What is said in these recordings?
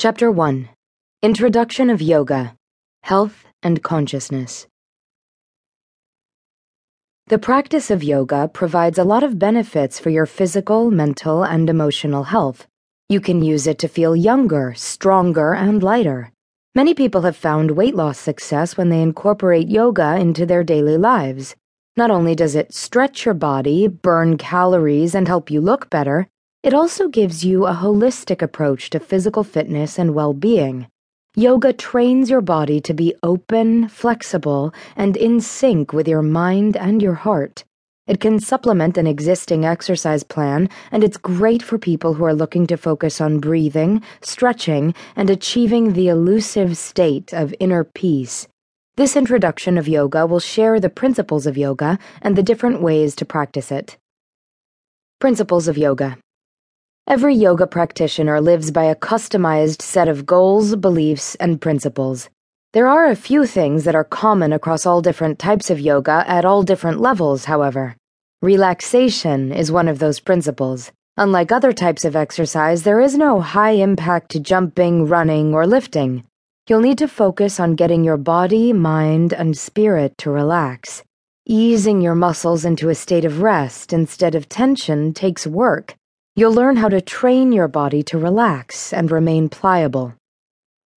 Chapter 1 Introduction of Yoga Health and Consciousness. The practice of yoga provides a lot of benefits for your physical, mental, and emotional health. You can use it to feel younger, stronger, and lighter. Many people have found weight loss success when they incorporate yoga into their daily lives. Not only does it stretch your body, burn calories, and help you look better, it also gives you a holistic approach to physical fitness and well being. Yoga trains your body to be open, flexible, and in sync with your mind and your heart. It can supplement an existing exercise plan, and it's great for people who are looking to focus on breathing, stretching, and achieving the elusive state of inner peace. This introduction of yoga will share the principles of yoga and the different ways to practice it. Principles of Yoga Every yoga practitioner lives by a customized set of goals, beliefs, and principles. There are a few things that are common across all different types of yoga at all different levels, however. Relaxation is one of those principles. Unlike other types of exercise, there is no high impact jumping, running, or lifting. You'll need to focus on getting your body, mind, and spirit to relax. Easing your muscles into a state of rest instead of tension takes work. You'll learn how to train your body to relax and remain pliable.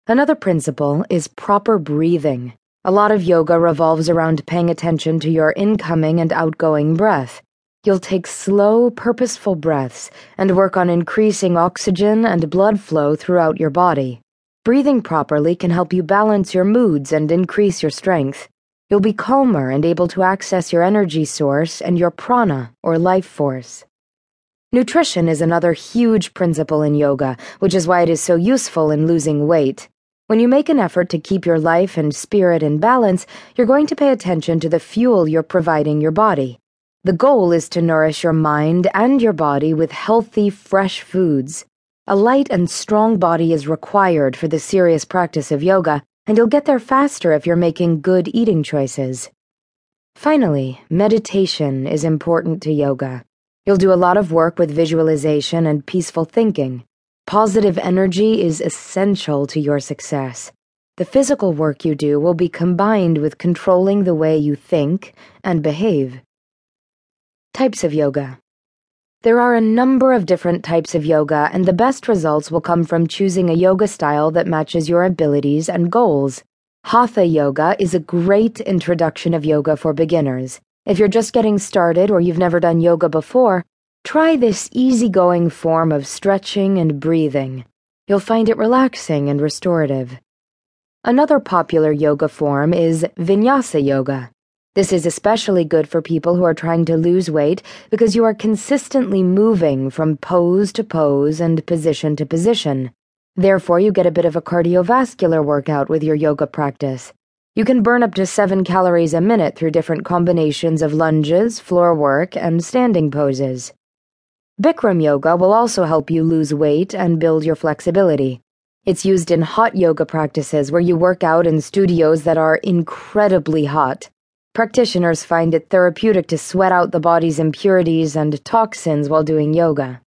Another principle is proper breathing. A lot of yoga revolves around paying attention to your incoming and outgoing breath. You'll take slow, purposeful breaths and work on increasing oxygen and blood flow throughout your body. Breathing properly can help you balance your moods and increase your strength. You'll be calmer and able to access your energy source and your prana, or life force. Nutrition is another huge principle in yoga, which is why it is so useful in losing weight. When you make an effort to keep your life and spirit in balance, you're going to pay attention to the fuel you're providing your body. The goal is to nourish your mind and your body with healthy, fresh foods. A light and strong body is required for the serious practice of yoga, and you'll get there faster if you're making good eating choices. Finally, meditation is important to yoga. You'll do a lot of work with visualization and peaceful thinking. Positive energy is essential to your success. The physical work you do will be combined with controlling the way you think and behave. Types of Yoga there are a number of different types of yoga, and the best results will come from choosing a yoga style that matches your abilities and goals. Hatha yoga is a great introduction of yoga for beginners. If you're just getting started or you've never done yoga before, try this easygoing form of stretching and breathing. You'll find it relaxing and restorative. Another popular yoga form is vinyasa yoga. This is especially good for people who are trying to lose weight because you are consistently moving from pose to pose and position to position. Therefore, you get a bit of a cardiovascular workout with your yoga practice. You can burn up to 7 calories a minute through different combinations of lunges, floor work, and standing poses. Bikram yoga will also help you lose weight and build your flexibility. It's used in hot yoga practices where you work out in studios that are incredibly hot. Practitioners find it therapeutic to sweat out the body's impurities and toxins while doing yoga.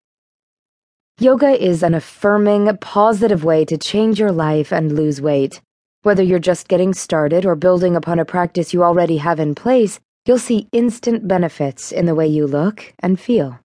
Yoga is an affirming, positive way to change your life and lose weight. Whether you're just getting started or building upon a practice you already have in place, you'll see instant benefits in the way you look and feel.